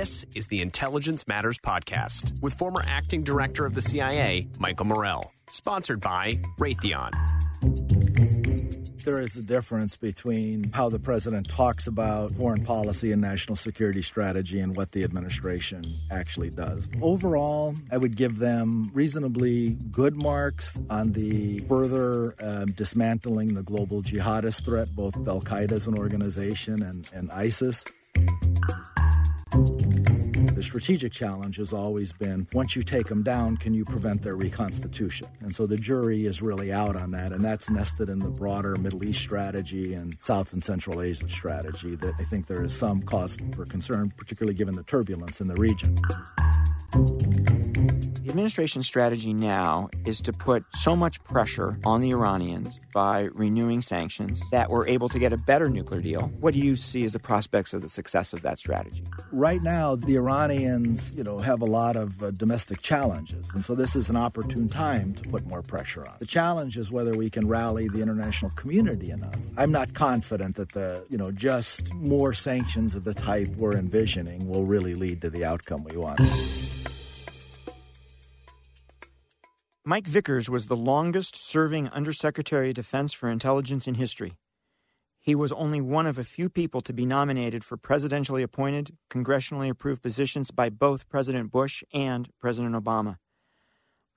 This is the Intelligence Matters Podcast with former acting director of the CIA, Michael Morell. Sponsored by Raytheon. There is a difference between how the president talks about foreign policy and national security strategy and what the administration actually does. Overall, I would give them reasonably good marks on the further um, dismantling the global jihadist threat, both Al Qaeda as an organization and, and ISIS. The strategic challenge has always been once you take them down, can you prevent their reconstitution? And so the jury is really out on that, and that's nested in the broader Middle East strategy and South and Central Asia strategy that I think there is some cause for concern, particularly given the turbulence in the region. Administration's strategy now is to put so much pressure on the Iranians by renewing sanctions that we're able to get a better nuclear deal. What do you see as the prospects of the success of that strategy? Right now, the Iranians, you know, have a lot of uh, domestic challenges, and so this is an opportune time to put more pressure on. The challenge is whether we can rally the international community enough. I'm not confident that the, you know, just more sanctions of the type we're envisioning will really lead to the outcome we want. Mike Vickers was the longest serving Undersecretary of Defense for Intelligence in history. He was only one of a few people to be nominated for presidentially appointed, congressionally approved positions by both President Bush and President Obama.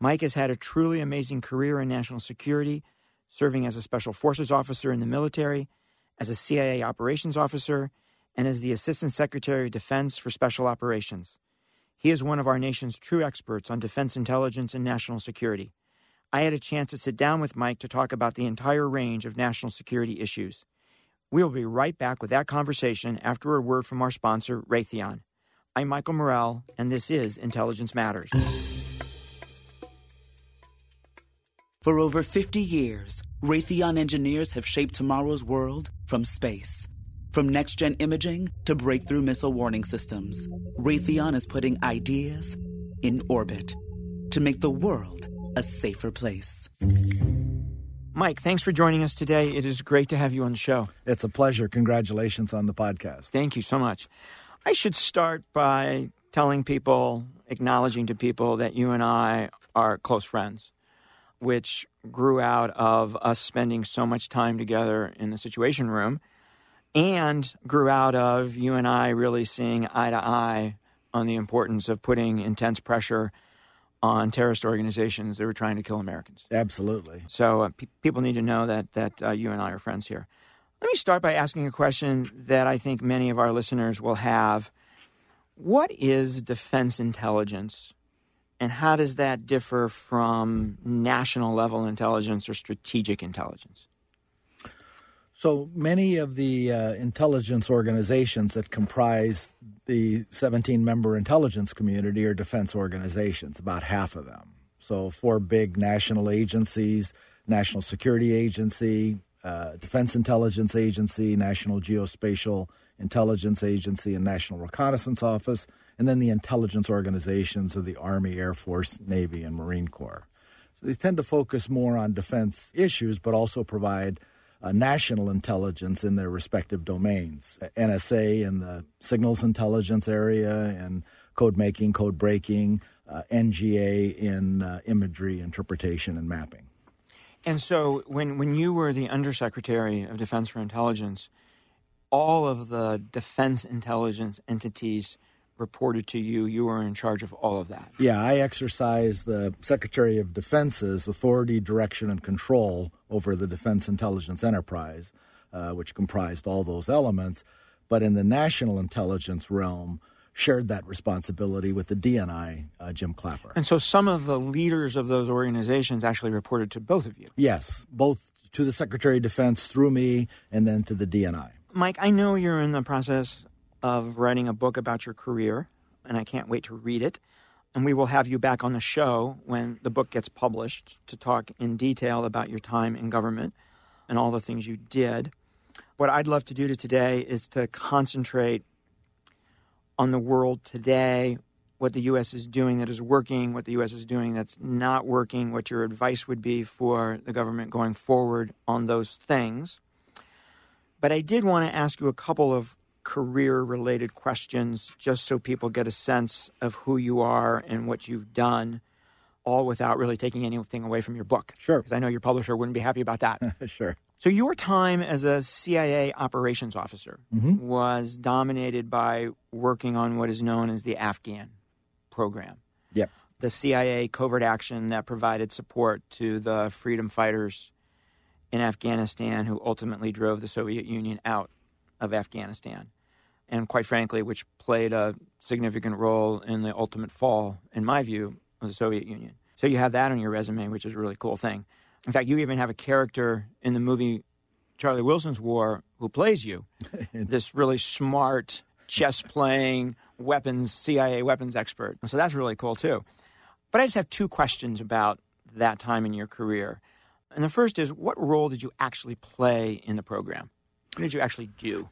Mike has had a truly amazing career in national security, serving as a Special Forces officer in the military, as a CIA operations officer, and as the Assistant Secretary of Defense for Special Operations. He is one of our nation's true experts on defense intelligence and national security. I had a chance to sit down with Mike to talk about the entire range of national security issues. We will be right back with that conversation after a word from our sponsor, Raytheon. I'm Michael Morell, and this is Intelligence Matters. For over 50 years, Raytheon engineers have shaped tomorrow's world from space. From next gen imaging to breakthrough missile warning systems, Raytheon is putting ideas in orbit to make the world a safer place. Mike, thanks for joining us today. It is great to have you on the show. It's a pleasure. Congratulations on the podcast. Thank you so much. I should start by telling people, acknowledging to people that you and I are close friends, which grew out of us spending so much time together in the Situation Room and grew out of you and I really seeing eye to eye on the importance of putting intense pressure on terrorist organizations that were trying to kill Americans. Absolutely. So uh, pe- people need to know that that uh, you and I are friends here. Let me start by asking a question that I think many of our listeners will have. What is defense intelligence? And how does that differ from national level intelligence or strategic intelligence? So many of the uh, intelligence organizations that comprise the 17 member intelligence community are defense organizations, about half of them. So, four big national agencies National Security Agency, uh, Defense Intelligence Agency, National Geospatial Intelligence Agency, and National Reconnaissance Office, and then the intelligence organizations of the Army, Air Force, Navy, and Marine Corps. So, they tend to focus more on defense issues, but also provide uh, national intelligence in their respective domains. NSA in the signals intelligence area and code making, code breaking, uh, NGA in uh, imagery interpretation and mapping. And so, when, when you were the Undersecretary of Defense for Intelligence, all of the defense intelligence entities reported to you. You were in charge of all of that. Yeah, I exercise the Secretary of Defense's authority, direction, and control over the Defense Intelligence Enterprise, uh, which comprised all those elements. But in the national intelligence realm, shared that responsibility with the DNI, uh, Jim Clapper. And so some of the leaders of those organizations actually reported to both of you. Yes, both to the Secretary of Defense through me and then to the DNI. Mike, I know you're in the process of writing a book about your career, and I can't wait to read it. And we will have you back on the show when the book gets published to talk in detail about your time in government and all the things you did. What I'd love to do to today is to concentrate on the world today, what the U.S. is doing that is working, what the U.S. is doing that's not working, what your advice would be for the government going forward on those things. But I did want to ask you a couple of career related questions just so people get a sense of who you are and what you've done, all without really taking anything away from your book. Sure. Because I know your publisher wouldn't be happy about that. sure. So, your time as a CIA operations officer Mhm. was dominated by working on what is known as the Afghan program, Yep. the CIA covert action that provided support to the freedom fighters in Afghanistan who ultimately drove the Soviet Union out of Afghanistan. And quite frankly, which played a significant role in the ultimate fall, in my view, of the Soviet Union. So you have that on your resume, which is a really cool thing. In fact, you even have a character in the movie Charlie Wilson's War who plays you, this really smart chess playing weapons CIA weapons expert. So that's really cool too. But I just have two questions about that time in your career. And the first is what role did you actually play in the program? What did you actually do?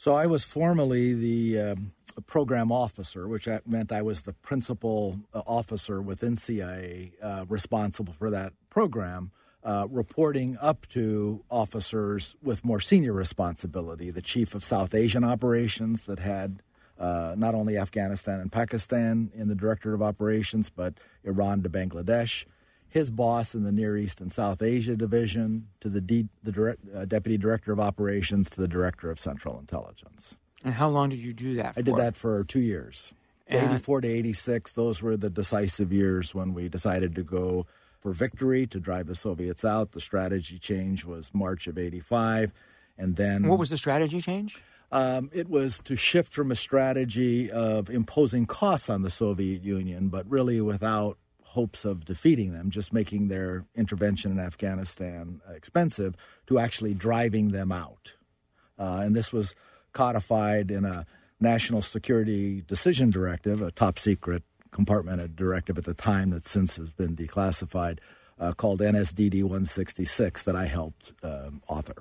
So I was formerly the um, program officer, which meant I was the principal uh, officer within CIA uh, responsible for that program, uh, reporting up to officers with more senior responsibility, the chief of South Asian operations that had uh, not only Afghanistan and Pakistan in the directorate of operations, but Iran to Bangladesh. His boss in the Near East and South Asia division, to the, D, the direct, uh, deputy director of operations, to the director of Central Intelligence. And how long did you do that I did that for two years. And- 84 to 86, those were the decisive years when we decided to go for victory to drive the Soviets out. The strategy change was March of 85. And then What was the strategy change? um, it was to shift from a strategy of imposing costs on the Soviet Union, but really without hopes of defeating them, just making their intervention in Afghanistan expensive, to actually driving them out. Uh, and this was codified in a national security decision directive, a top secret compartmented directive at the time that since has been declassified, uh, called NSDD 166 that I helped um, author.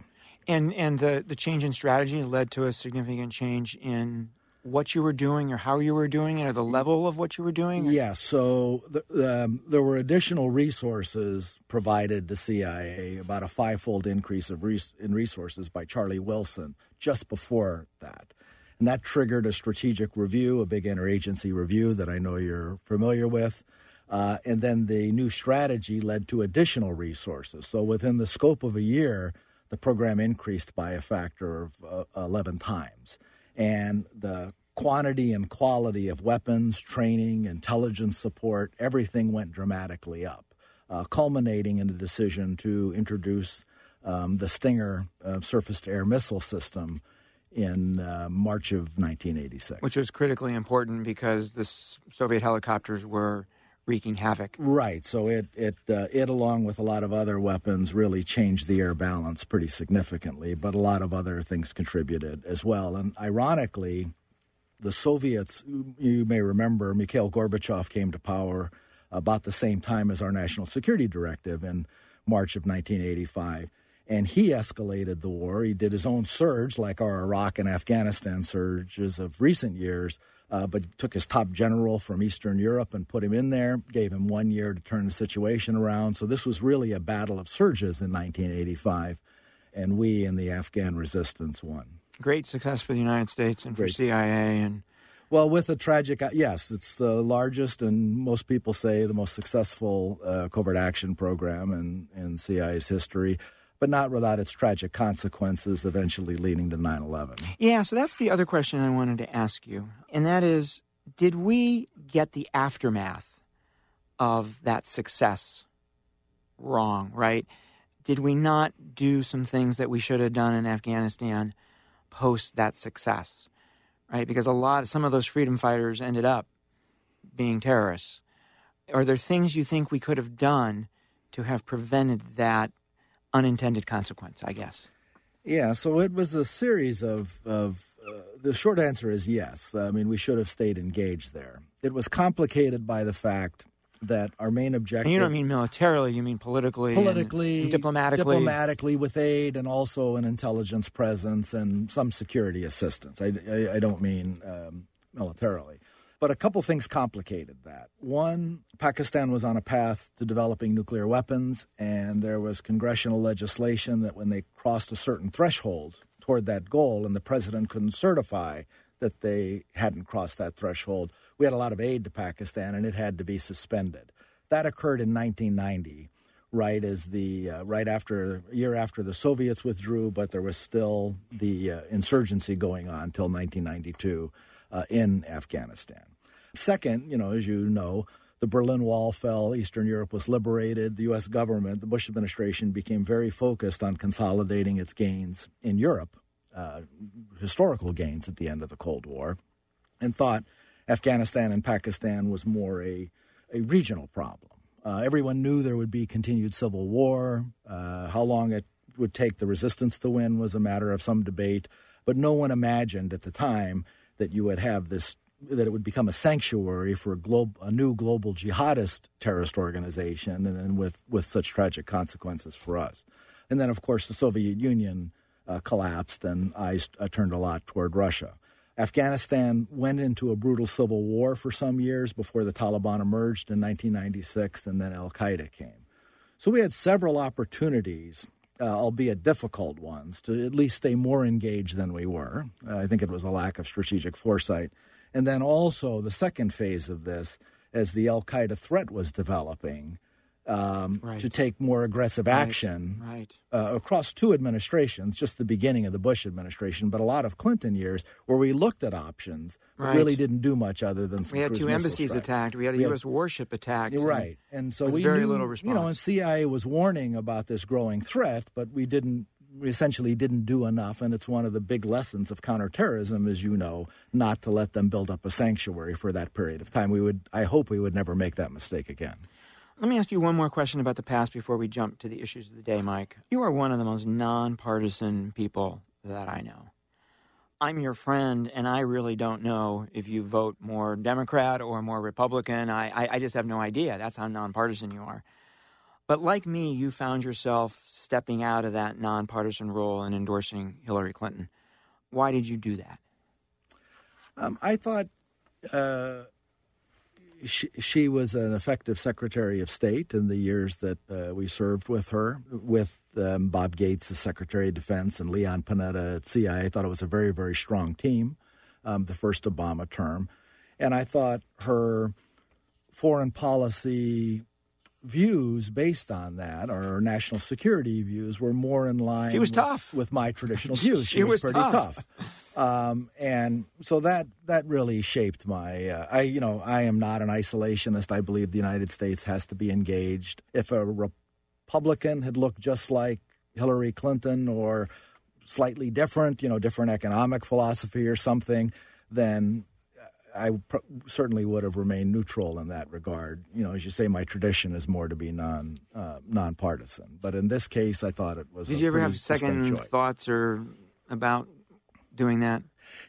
And and the, the change in strategy led to a significant change in what you were doing or how you were doing it or the level of what you were doing? Yes. So the, um, there were additional resources provided to CIA, about a fivefold increase of res- in resources by Charlie Wilson just before that. And that triggered a strategic review, a big interagency review that I know you're familiar with. Uh, and then the new strategy led to additional resources. So within the scope of a year, the program increased by a factor of uh, 11 times. And the quantity and quality of weapons, training, intelligence support, everything went dramatically up, uh, culminating in the decision to introduce um, the Stinger uh, surface to air missile system in uh, March of 1986. Which was critically important because the Soviet helicopters were wreaking havoc. Right. So it it uh, it along with a lot of other weapons really changed the air balance pretty significantly, but a lot of other things contributed as well. And ironically, the Soviets, you may remember, Mikhail Gorbachev came to power about the same time as our national security directive in March of 1985. And he escalated the war. He did his own surge, like our Iraq and Afghanistan surges of recent years, uh, but took his top general from Eastern Europe and put him in there, gave him one year to turn the situation around. So this was really a battle of surges in 1985, and we in the Afghan resistance won. Great success for the United States and Great. for CIA and. Well, with a tragic, yes, it's the largest and most people say the most successful uh, covert action program in, in CIA's history but not without its tragic consequences, eventually leading to 9 11. Yeah, so that's the other question I wanted to ask you. And that is Did we get the aftermath of that success wrong, right? Did we not do some things that we should have done in Afghanistan post that success, right? Because a lot, some of those freedom fighters ended up being terrorists. Are there things you think we could have done to have prevented that unintended consequence, I guess. Yeah, so it was a series of, of uh, the short answer is yes. I mean, we should have stayed engaged there. It was complicated by the fact that our main objective. And you don't mean militarily, you mean politically, politically, and, and diplomatically, diplomatically with aid, and also an intelligence presence and some security assistance. I, I, I don't mean um, militarily. But a couple things complicated that. One, Pakistan was on a path to developing nuclear weapons, and there was congressional legislation that when they crossed a certain threshold toward that goal, and the president couldn't certify that they hadn't crossed that threshold, we had a lot of aid to Pakistan, and it had to be suspended. That occurred in 1990 right as the uh, right after year after the Soviets withdrew, but there was still the uh, insurgency going on until 1992 uh, in Afghanistan. Second, you know, as you know, the Berlin Wall fell, Eastern Europe was liberated, the U.S. government, the Bush administration became very focused on consolidating its gains in Europe, uh, historical gains at the end of the Cold War, and thought Afghanistan and Pakistan was more a, a regional problem. Uh, everyone knew there would be continued civil war. Uh, how long it would take the resistance to win was a matter of some debate, but no one imagined at the time that you would have this that it would become a sanctuary for a, a new global jihadist terrorist organization, and then with, with such tragic consequences for us. And then, of course, the Soviet Union uh, collapsed, and I uh, turned a lot toward Russia. Afghanistan went into a brutal civil war for some years before the Taliban emerged in 1996, and then Al Qaeda came. So we had several opportunities uh, albeit difficult ones, to at least stay more engaged than we were. Uh, I think it was a lack of strategic foresight. And then also the second phase of this, as the Al Qaeda threat was developing, um, right. to take more aggressive action right. Uh, across two administrations, just the beginning of the Bush administration, but a lot of Clinton years where we looked at options, but right. really didn't do much other than some. We had two embassies strikes. attacked. We had a we U.S. Had, warship attacked. Right, and so we very knew, little response. You know, and CIA was warning about this growing threat, but we didn't we essentially didn't do enough, and it's one of the big lessons of counterterrorism, as you know, not to let them build up a sanctuary for that period of time. We would, I hope, we would never make that mistake again. Let me ask you one more question about the past before we jump to the issues of the day, Mike. You are one of the most nonpartisan people that I know. I'm your friend, and I really don't know if you vote more Democrat or more Republican. I, I, I just have no idea. That's how nonpartisan you are. But like me, you found yourself stepping out of that nonpartisan role and endorsing Hillary Clinton. Why did you do that? Um, I thought uh, she, she was an effective Secretary of State in the years that uh, we served with her, with um, Bob Gates as Secretary of Defense and Leon Panetta at CIA. I thought it was a very, very strong team, um, the first Obama term. And I thought her foreign policy views based on that, or national security views, were more in line. She was with, tough with my traditional views. she, she was, was, pretty tough, tough. Um, and so that that really shaped my. Uh, I you know I am not an isolationist. I believe the United States has to be engaged. If a Republican had looked just like Hillary Clinton or slightly different, you know, different economic philosophy or something, then I pr- certainly would have remained neutral in that regard. You know, as you say, my tradition is more to be non uh, nonpartisan. But in this case, I thought it was. Did you ever have second thoughts or about doing that?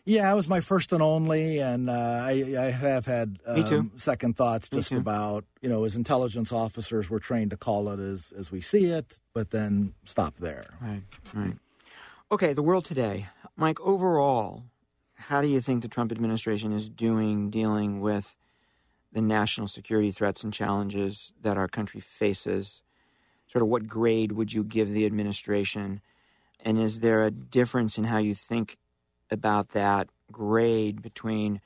Yeah, it was my first and only, and uh, I, I, have had um, second thoughts just about you know as intelligence officers we're trained to call it as as we see it, but then stop there. Right, right. Okay, the world today, Mike. Overall, how do you think the Trump administration is doing dealing with the national security threats and challenges that our country faces? Sort of what grade would you give the administration? And is there a difference in how you think about that grade between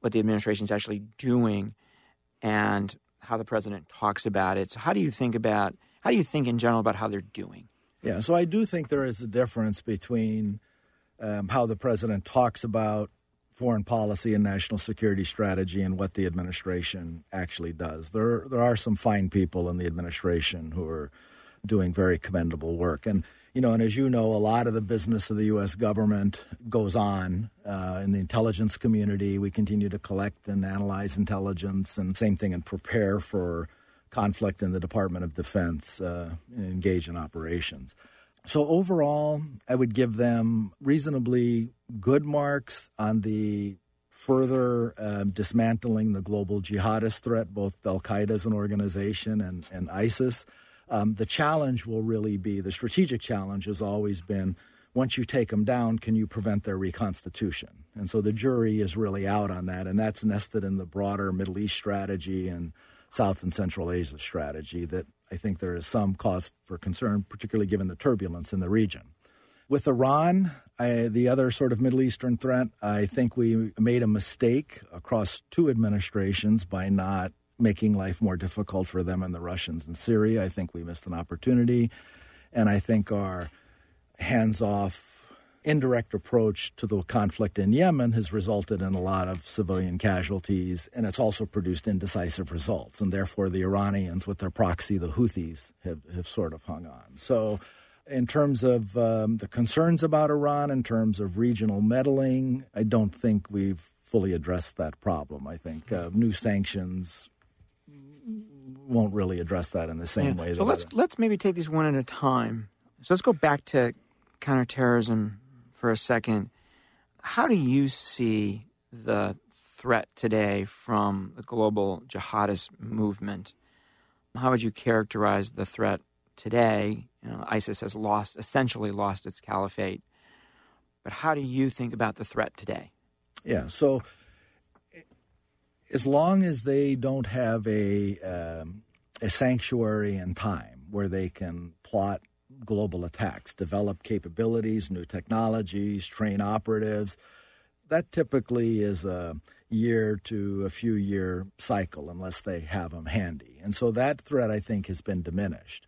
what the administration is actually doing and how the president talks about it? So, how do you think about how do you think in general about how they're doing? Yeah, so I do think there is a difference between um, how the president talks about foreign policy and national security strategy and what the administration actually does. There, there are some fine people in the administration who are doing very commendable work, and you know, and as you know, a lot of the business of the U.S. government goes on uh, in the intelligence community. We continue to collect and analyze intelligence, and same thing and prepare for conflict in the Department of Defense, uh, and engage in operations. So overall, I would give them reasonably good marks on the further uh, dismantling the global jihadist threat, both Al Qaeda as an organization and, and ISIS. Um, the challenge will really be the strategic challenge has always been once you take them down, can you prevent their reconstitution? And so the jury is really out on that, and that's nested in the broader Middle East strategy and South and Central Asia strategy that I think there is some cause for concern, particularly given the turbulence in the region. With Iran, I, the other sort of Middle Eastern threat, I think we made a mistake across two administrations by not making life more difficult for them and the Russians in Syria. I think we missed an opportunity. And I think our hands off, indirect approach to the conflict in Yemen has resulted in a lot of civilian casualties, and it's also produced indecisive results. And therefore, the Iranians, with their proxy, the Houthis, have, have sort of hung on. So, in terms of um, the concerns about Iran, in terms of regional meddling, I don't think we've fully addressed that problem. I think uh, new sanctions won't really address that in the same Yeah. way. So let's let's maybe take these one at a time. So let's go back to counterterrorism for a second. How do you see the threat today from the global jihadist movement? How would you characterize the threat today? You know, ISIS has lost essentially lost its caliphate. But how do you think about the threat today? Yeah. So as long as they don't have a um, a sanctuary in time where they can plot global attacks, develop capabilities, new technologies, train operatives, that typically is a year to a few year cycle unless they have them handy. And so that threat, I think, has been diminished.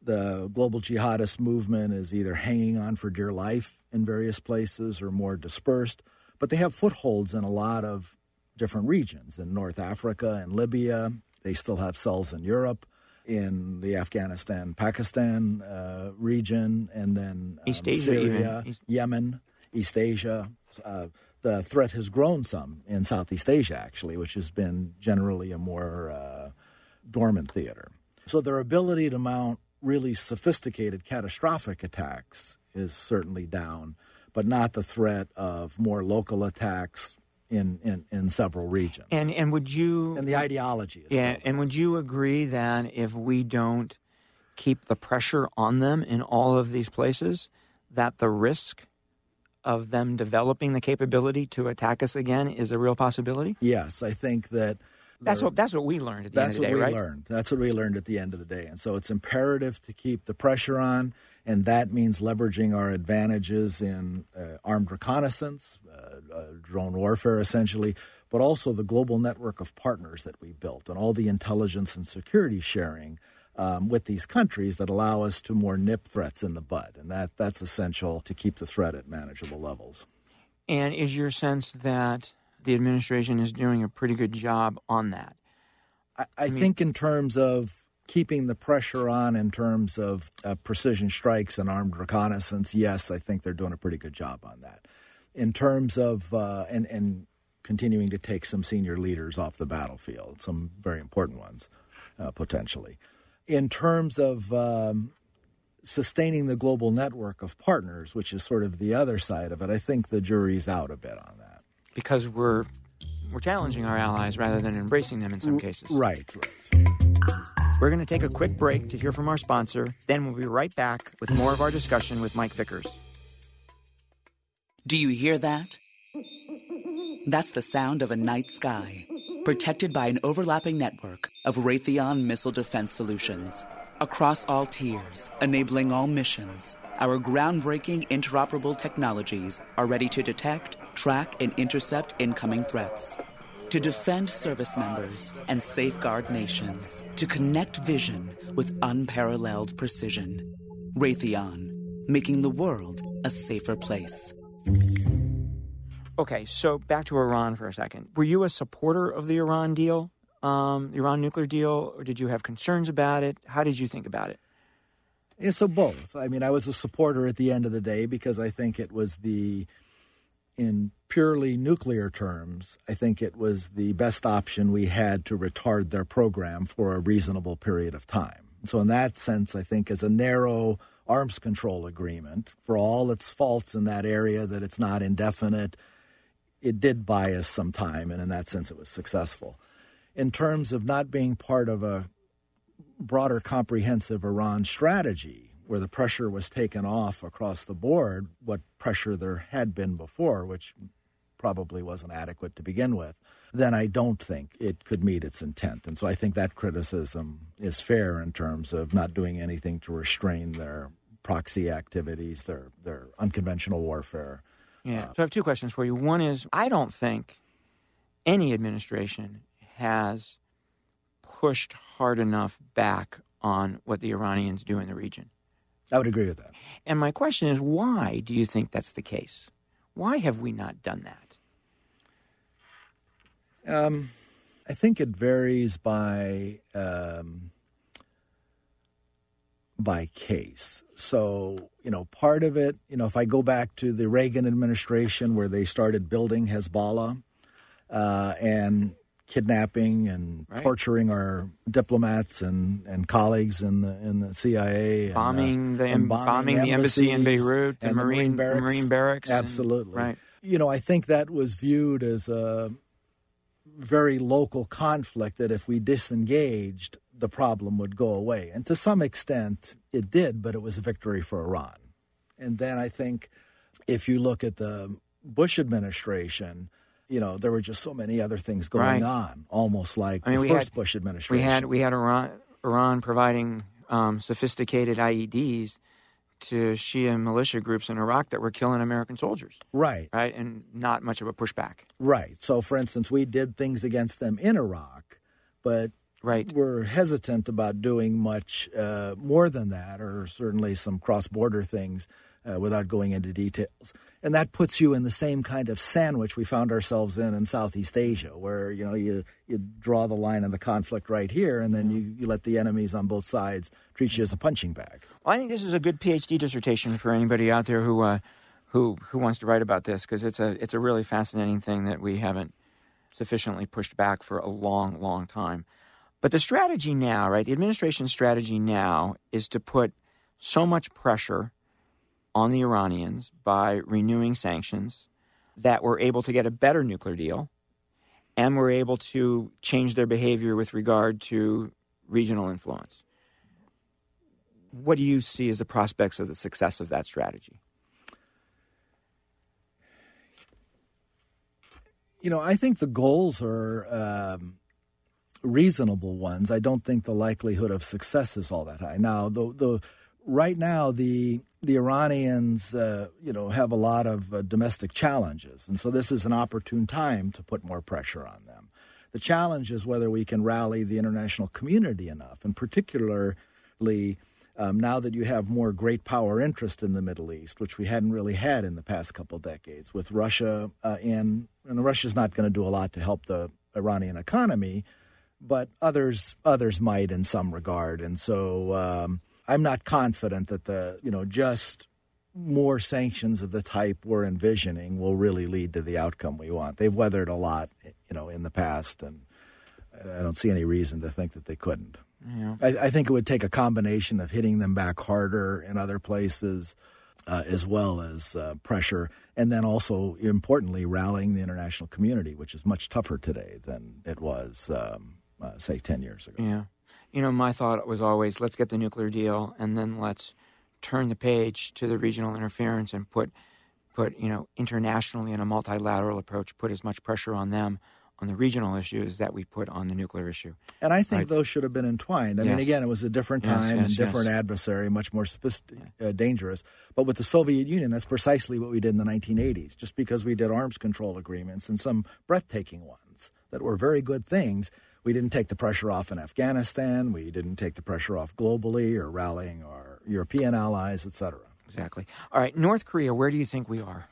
The global jihadist movement is either hanging on for dear life in various places or more dispersed, but they have footholds in a lot of different regions in North Africa and Libya. They still have cells in Europe, in the Afghanistan Pakistan uh, region, and then um, East Asia Syria. East- Yemen, East Asia. Uh, the threat has grown some in Southeast Asia, actually, which has been generally a more uh, dormant theater. So their ability to mount really sophisticated catastrophic attacks is certainly down, but not the threat of more local attacks in, in, in several regions. And and would you And the ideology is Yeah, still and would you agree that if we don't keep the pressure on them in all of these places, that the risk of them developing the capability to attack us again is a real possibility? Yes, I think that That's what that's what we learned at the That's end of what the day, we learned. That's what we learned at the end of the day. And so it's imperative to keep the pressure on, and that means leveraging our advantages in uh, armed reconnaissance, uh, uh, drone warfare, essentially, but also the global network of partners that we built and all the intelligence and security sharing. Um, with these countries that allow us to more nip threats in the bud, and that that's essential to keep the threat at manageable levels. And is your sense that the administration is doing a pretty good job on that? I, I think in terms of keeping the pressure on, in terms of uh, precision strikes and armed reconnaissance, yes, I think they're doing a pretty good job on that. In terms of uh, and and continuing to take some senior leaders off the battlefield, some very important ones, uh, potentially. In terms of um, sustaining the global network of partners, which is sort of the other side of it, I think the jury's out a bit on that. Because we're we're challenging our allies rather than embracing them in some cases. Right, right. We're going to take a quick break to hear from our sponsor. Then we'll be right back with more of our discussion with Mike Vickers. Do you hear that? That's the sound of a night sky, protected by an overlapping network of Raytheon missile defense solutions. Across all tiers, enabling all missions, our groundbreaking interoperable technologies are ready to detect, track, and intercept incoming threats. To defend service members and safeguard nations. To connect vision with unparalleled precision. Raytheon, making the world a safer place. Okay, so back to Iran for a second. Were you a supporter of the Iran deal, um, the Iran nuclear deal, or did you have concerns about it? How did you think about it? Yeah, so both. I mean, I was a supporter at the end of the day because I think it was the, in purely nuclear terms, I think it was the best option we had to retard their program for a reasonable period of time. So, in that sense, I think as a narrow arms control agreement, for all its faults in that area, that it's not indefinite, it did buy us some time, and in that sense, it was successful. In terms of not being part of a broader comprehensive Iran strategy, where the pressure was taken off across the board, what pressure there had been before, which probably wasn't adequate to begin with, then I don't think it could meet its intent. And so I think that criticism is fair in terms of not doing anything to restrain their proxy activities, their their unconventional warfare. Yeah. Uh, so I have two questions for you. One is I don't think any administration has pushed hard enough back on what the Iranians do in the region. I would agree with that. And my question is why do you think that's the case? Why have we not done that? Um, I think it varies by um, by case. So, you know, part of it, you know, if I go back to the Reagan administration where they started building Hezbollah uh, and kidnapping and Right. torturing our diplomats and, and colleagues in the in the CIA, and, uh, Bombing the and em- bombing the embassy in Beirut, the and Marine- barracks. Marine barracks and- Absolutely, right. You know, I think that was viewed as a very local conflict that if we disengaged, the problem would go away. And to some extent, it did, but it was a victory for Iran. And then I think if you look at the Bush administration, you know, there were just so many other things going Right. on, almost like I mean, the we first had- Bush We administration. had we had Iran Iran providing um, sophisticated IEDs to Shia militia groups in Iraq that were killing American soldiers, right, right? And not much of a pushback, right. So, for instance, we did things against them in Iraq, but right? we're hesitant about doing much uh, more than that, or certainly some cross border things uh, without going into details. And that puts you in the same kind of sandwich we found ourselves in in Southeast Asia, where you know you you draw the line of the conflict right here, and then you, you let the enemies on both sides treat you as a punching bag. Well, I think this is a good PhD dissertation for anybody out there who uh, who who wants to write about this because it's a it's a really fascinating thing that we haven't sufficiently pushed back for a long, long time. But the strategy now, right? The administration's strategy now is to put so much pressure on the Iranians by renewing sanctions that we're able to get a better nuclear deal and we're able to change their behavior with regard to regional influence. What do you see as the prospects of the success of that strategy? You know, I think the goals are um, reasonable ones. I don't think the likelihood of success is all that high. Now, the the right now the the Iranians, uh, you know, have a lot of uh, domestic challenges, and so this is an opportune time to put more pressure on them. The challenge is whether we can rally the international community enough, and particularly um, now that you have more great power interest in the Middle East, which we hadn't really had in the past couple decades, with Russia uh, in, and Russia's not going to do a lot to help the Iranian economy, but others others might in some regard, and so um, I'm not confident that the you know just more sanctions of the type we're envisioning will really lead to the outcome we want. They've weathered a lot, you know, in the past, and I don't see any reason to think that they couldn't. I, I think it would take a combination of hitting them back harder in other places, uh, as well as uh, pressure, and then also importantly rallying the international community, which is much tougher today than it was, um, uh, say, ten years ago. Yeah. You know, my thought was always let's get the nuclear deal and then let's turn the page to the regional interference and put put, you know, internationally in a multilateral approach, put as much pressure on them on the regional issues that we put on the nuclear issue. And I think Right. those should have been entwined. I Yes. mean, again, it was a different time yes, and different yes. adversary, much more uh, dangerous. But with the Soviet Union, that's precisely what we did in the 1980s. Just because we did arms control agreements and some breathtaking ones that were very good things, we didn't take the pressure off in Afghanistan. We didn't take the pressure off globally or rallying our European allies, et cetera. Exactly. All right, North Korea, where do you think we are?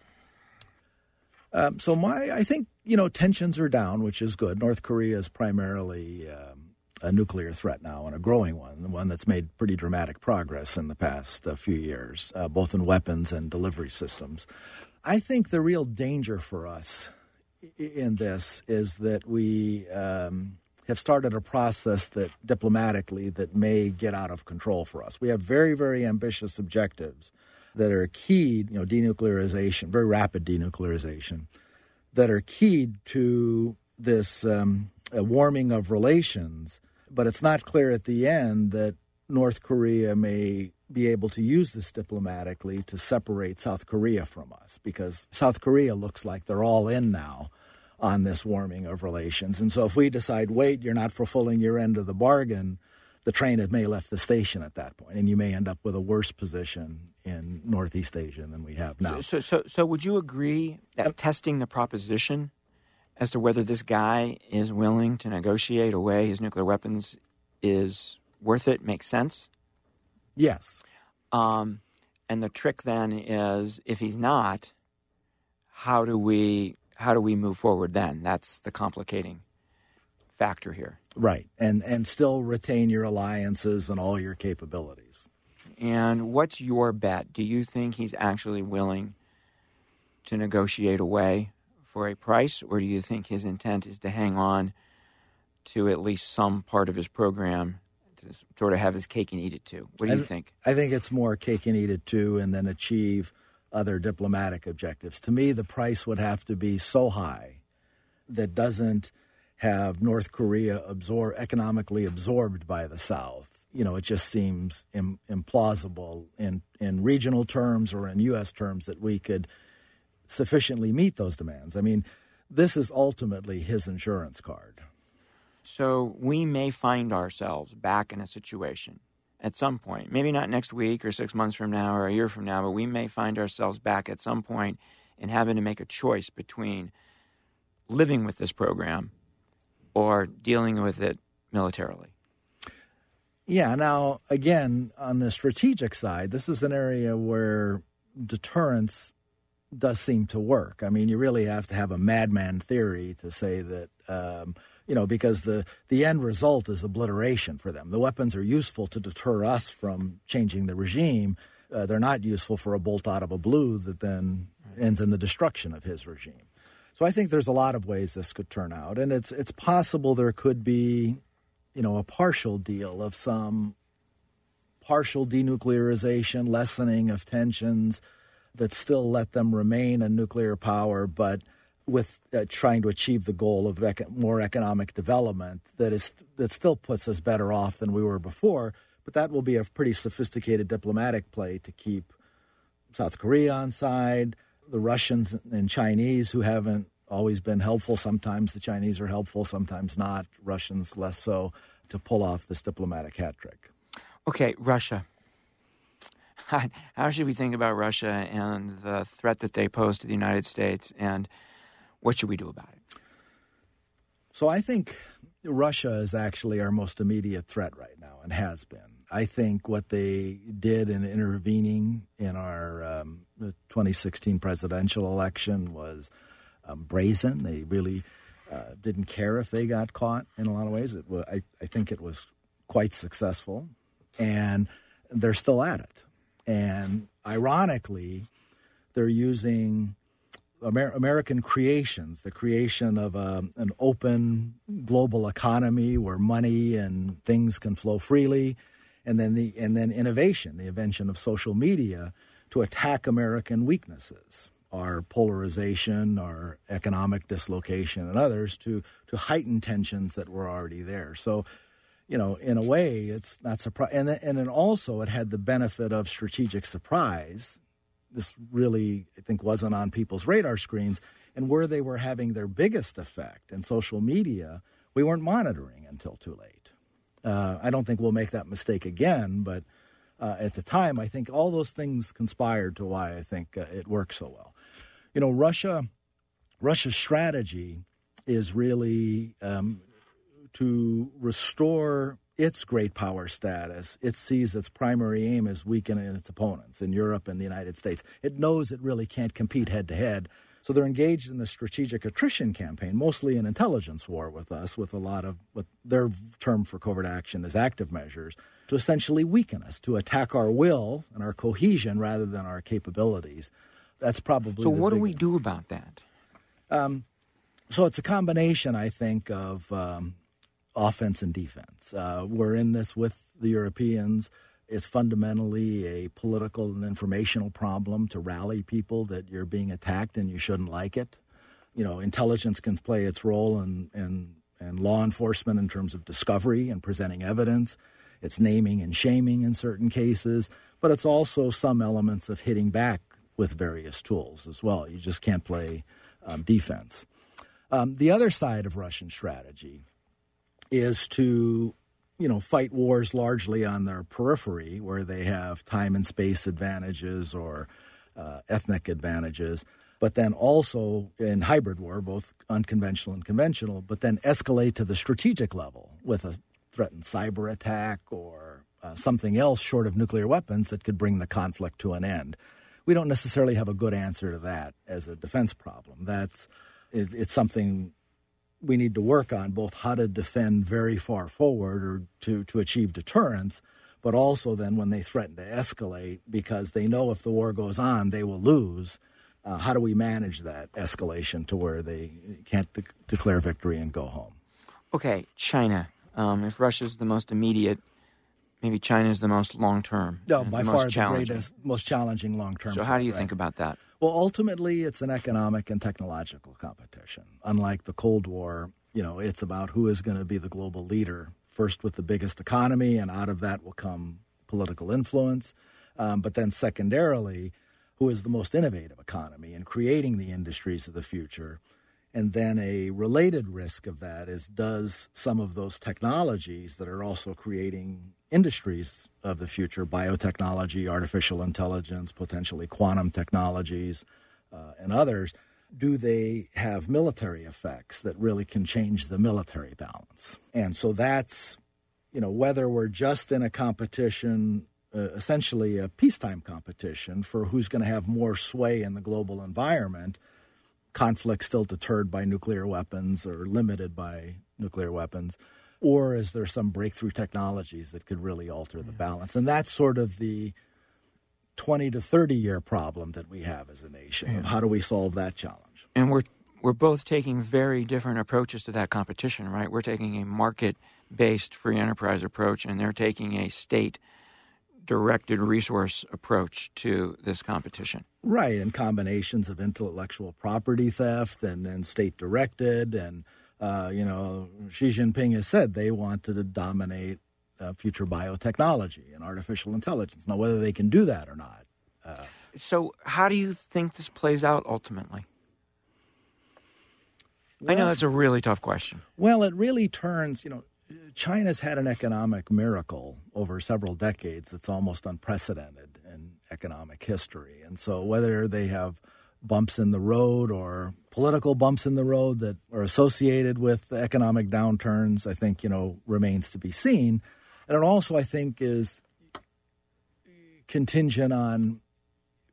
Um, so my, I think you know tensions are down, which is good. North Korea is primarily um, a nuclear threat now, and a growing one, one that's made pretty dramatic progress in the past uh, few years, uh, both in weapons and delivery systems. I think the real danger for us in this is that we um, have started a process that diplomatically that may get out of control for us. We have very, very ambitious objectives that are keyed, you know, denuclearization, very rapid denuclearization, that are keyed to this um, warming of relations. But it's not clear at the end that North Korea may be able to use this diplomatically to separate South Korea from us because South Korea looks like they're all in now on this warming of relations. And so if we decide, wait, you're not fulfilling your end of the bargain, the train had may left the station at that point, and you may end up with a worse position in Northeast Asia than we have now. So, so, so would you agree that testing the proposition as to whether this guy is willing to negotiate away his nuclear weapons is worth it, makes sense? Yes. Um, and the trick then is, if he's not, how do we how do we move forward then? That's the complicating factor here. Right. And and still retain your alliances and all your capabilities. And what's your bet? Do you think he's actually willing to negotiate away for a price, or do you think his intent is to hang on to at least some part of his program to sort of have his cake and eat it too? What do you I- think? I think it's more cake and eat it too, and then achieve other diplomatic objectives. To me, the price would have to be so high that doesn't have North Korea absorb economically absorbed by the South. You know, it just seems Im- implausible in in regional terms or in U.S. terms that we could sufficiently meet those demands. I mean, this is ultimately his insurance card. So we may find ourselves back in a situation at some point, maybe not next week or six months from now or a year from now, but we may find ourselves back at some point in having to make a choice between living with this program or dealing with it militarily. Yeah. Now, again, on the strategic side, this is an area where deterrence does seem to work. I mean, you really have to have a madman theory to say that, um, you know, because the, the end result is obliteration for them. The weapons are useful to deter us from changing the regime. Uh, they're not useful for a bolt out of a blue that then ends in the destruction of his regime. So I think there's a lot of ways this could turn out, and it's it's possible there could be, you know, a partial deal of some partial denuclearization, lessening of tensions that still let them remain a nuclear power, but with uh, trying to achieve the goal of eco- more economic development that is that still puts us better off than we were before. But that will be a pretty sophisticated diplomatic play to keep South Korea on side, the Russians and Chinese who haven't always been helpful. Sometimes the Chinese are helpful, sometimes not. Russians less so to pull off this diplomatic hat trick. Okay, Russia. How should we think about Russia and the threat that they pose to the United States, and what should we do about it? So I think Russia is actually our most immediate threat right now and has been. I think what they did in intervening in our um, 2016 presidential election was um, brazen. They really uh, didn't care if they got caught in a lot of ways. It wa I, I think it was quite successful, and they're still at it. And ironically, they're using Amer- American creations, the creation of a, an open global economy where money and things can flow freely, and then the and then innovation, the invention of social media, to attack American weaknesses, our polarization, our economic dislocation, and others, to to heighten tensions that were already there. So. You know, in a way, it's not surprising, and and then also it had the benefit of strategic surprise this really, I think, wasn't on people's radar screens. And where they were having their biggest effect in social media, we weren't monitoring until too late. Uh, I don't think we'll make that mistake again, but uh, at the time, I think all those things conspired to why I think uh, it worked so well. You know, Russia, Russia's strategy is really um, to restore its great power status. It sees its primary aim as weakening its opponents in Europe and the United States. It knows it really can't compete head to head. So they're engaged in the strategic attrition campaign, mostly an intelligence war with us, with a lot of what their term for covert action is active measures to essentially weaken us, to attack our will and our cohesion rather than our capabilities. That's probably so. What do we do about that? Um, so it's a combination, I think, of um, offense and defense. Uh, we're in this with the Europeans. It's fundamentally a political and informational problem to rally people that you're being attacked and you shouldn't like it. You know, intelligence can play its role in, in, in law enforcement in terms of discovery and presenting evidence. It's naming and shaming in certain cases, but it's also some elements of hitting back with various tools as well. You just can't play um, defense. Um, the other side of Russian strategy is to you know, fight wars largely on their periphery where they have time and space advantages or uh, ethnic advantages, but then also in hybrid war, both unconventional and conventional, but then escalate to the strategic level with a threatened cyber attack or uh, something else short of nuclear weapons that could bring the conflict to an end. We don't necessarily have a good answer to that as a defense problem. That's it, it's something we need to work on both how to defend very far forward or to, to achieve deterrence, but also then when they threaten to escalate because they know if the war goes on, they will lose. Uh, how do we manage that escalation to where they can't de- declare victory and go home? Okay, China. Um, if Russia's the most immediate, maybe China is the most long term. No, by the far the greatest, most challenging long term. So, how do you right? think about that? Well, ultimately, it's an economic and technological competition. Unlike the Cold War, you know, it's about who is going to be the global leader, first with the biggest economy, and out of that will come political influence. Um, but then, secondarily, who is the most innovative economy in creating the industries of the future. And then a related risk of that is does some of those technologies that are also creating industries of the future biotechnology, artificial intelligence, potentially quantum technologies, uh, and others do they have military effects that really can change the military balance? And so that's, you know, whether we're just in a competition, uh, essentially a peacetime competition for who's going to have more sway in the global environment, conflict still deterred by nuclear weapons or limited by nuclear weapons, or is there some breakthrough technologies that could really alter the balance? And that's sort of the 20 to 30 year problem that we have as a nation. Yeah. How do we solve that challenge? And we're we're both taking very different approaches to that competition, right? We're taking a market based free enterprise approach, and they're taking a state directed resource approach to this competition. Right, and combinations of intellectual property theft and then state directed and uh, you know, Xi Jinping has said they want to dominate uh, future biotechnology and artificial intelligence. Now, whether they can do that or not. Uh, so, how do you think this plays out ultimately? Well, I know that's a really tough question. Well, it really turns, you know, China's had an economic miracle over several decades that's almost unprecedented in economic history. And so, whether they have bumps in the road or political bumps in the road that are associated with economic downturns, I think, you know, remains to be seen. And it also, I think, is contingent on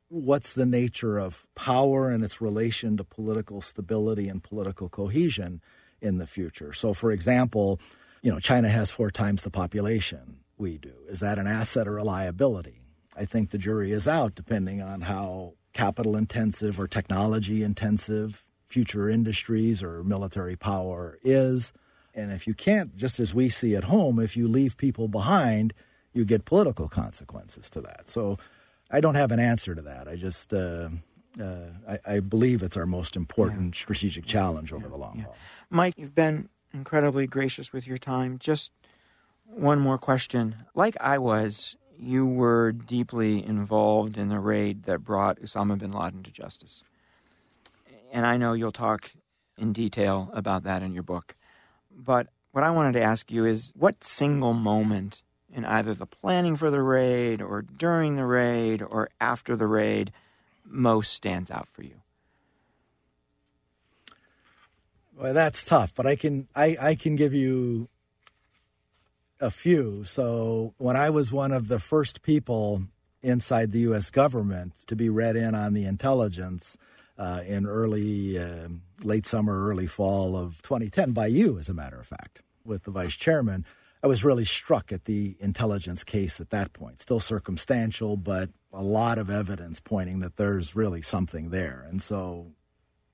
what's the nature of power and its relation to political stability and political cohesion in the future. So, for example, you know, China has four times the population we do. Is that an asset or a liability? I think the jury is out, depending on how capital intensive or technology intensive future industries or military power is. And if you can't, just as we see at home, if you leave people behind, you get political consequences to that. So I don't have an answer to that. I just, uh, uh, I, I, believe it's our most important yeah. strategic challenge over yeah. the long yeah. haul. Mike, you've been incredibly gracious with your time. Just one more question. Like I was, you were deeply involved in the raid that brought Osama bin Laden to justice. And I know you'll talk in detail about that in your book. But what I wanted to ask you is what single moment in either the planning for the raid or during the raid or after the raid most stands out for you? Well, that's tough, but I can I, I can give you a few. So when I was one of the first people inside the U.S. government to be read in on the intelligence uh, in early, uh, late summer, early fall of 2010 by you, as a matter of fact, with the vice chairman. I was really struck at the intelligence case at that point. Still circumstantial, but a lot of evidence pointing that there's really something there. And so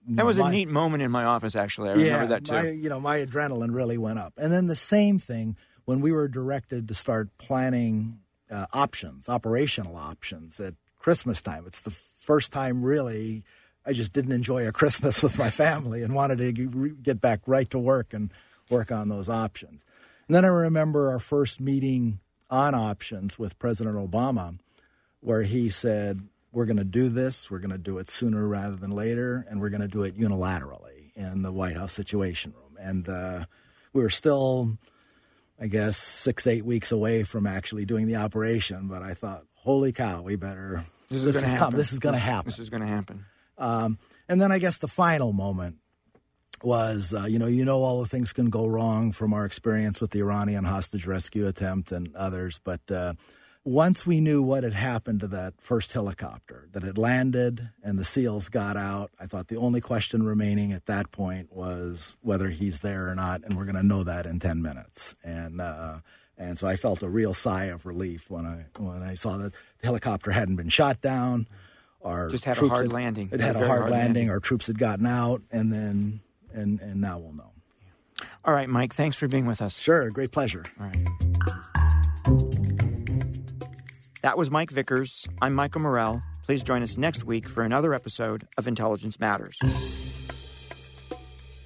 that was my, a neat moment in my office, actually. I yeah, remember that too. My, you know, my adrenaline really went up. And then the same thing when we were directed to start planning uh, options, operational options at Christmas time. It's the first time really I just didn't enjoy a Christmas with my family and wanted to get back right to work and work on those options. And then I remember our first meeting on options with President Obama, where he said, We're going to do this, we're going to do it sooner rather than later, and we're going to do it unilaterally in the White House Situation Room. And uh, we were still, I guess, six, eight weeks away from actually doing the operation, but I thought, Holy cow, we better. This is, this is, come, this is going to happen. This is going to happen. Um, and then I guess the final moment was, uh, you know, you know, all the things can go wrong from our experience with the Iranian hostage rescue attempt and others. But uh, once we knew what had happened to that first helicopter, that it landed and the SEALs got out, I thought the only question remaining at that point was whether he's there or not, and we're going to know that in ten minutes. And uh, and so I felt a real sigh of relief when I when I saw that the helicopter hadn't been shot down. Our just had a hard had, landing. It had a hard, hard landing. landing. Our troops had gotten out, and then and and now we'll know. All right, Mike. Thanks for being with us. Sure, great pleasure. All right. That was Mike Vickers. I'm Michael Morell. Please join us next week for another episode of Intelligence Matters.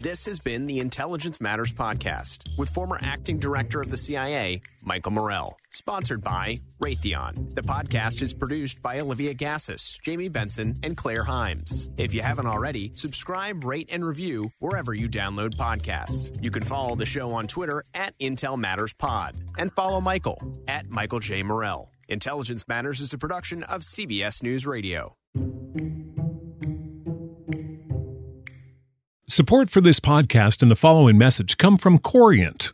This has been the Intelligence Matters podcast with former acting director of the CIA, Michael Morell, sponsored by Raytheon. The podcast is produced by Olivia Gazis, Jamie Benson, and Claire Hymes. If you haven't already, subscribe, rate, and review wherever you download podcasts. You can follow the show on Twitter at Intel Matters Pod and follow Michael at Michael J. Morell. Intelligence Matters is a production of CBS News Radio. Support for this podcast and the following message come from Corient.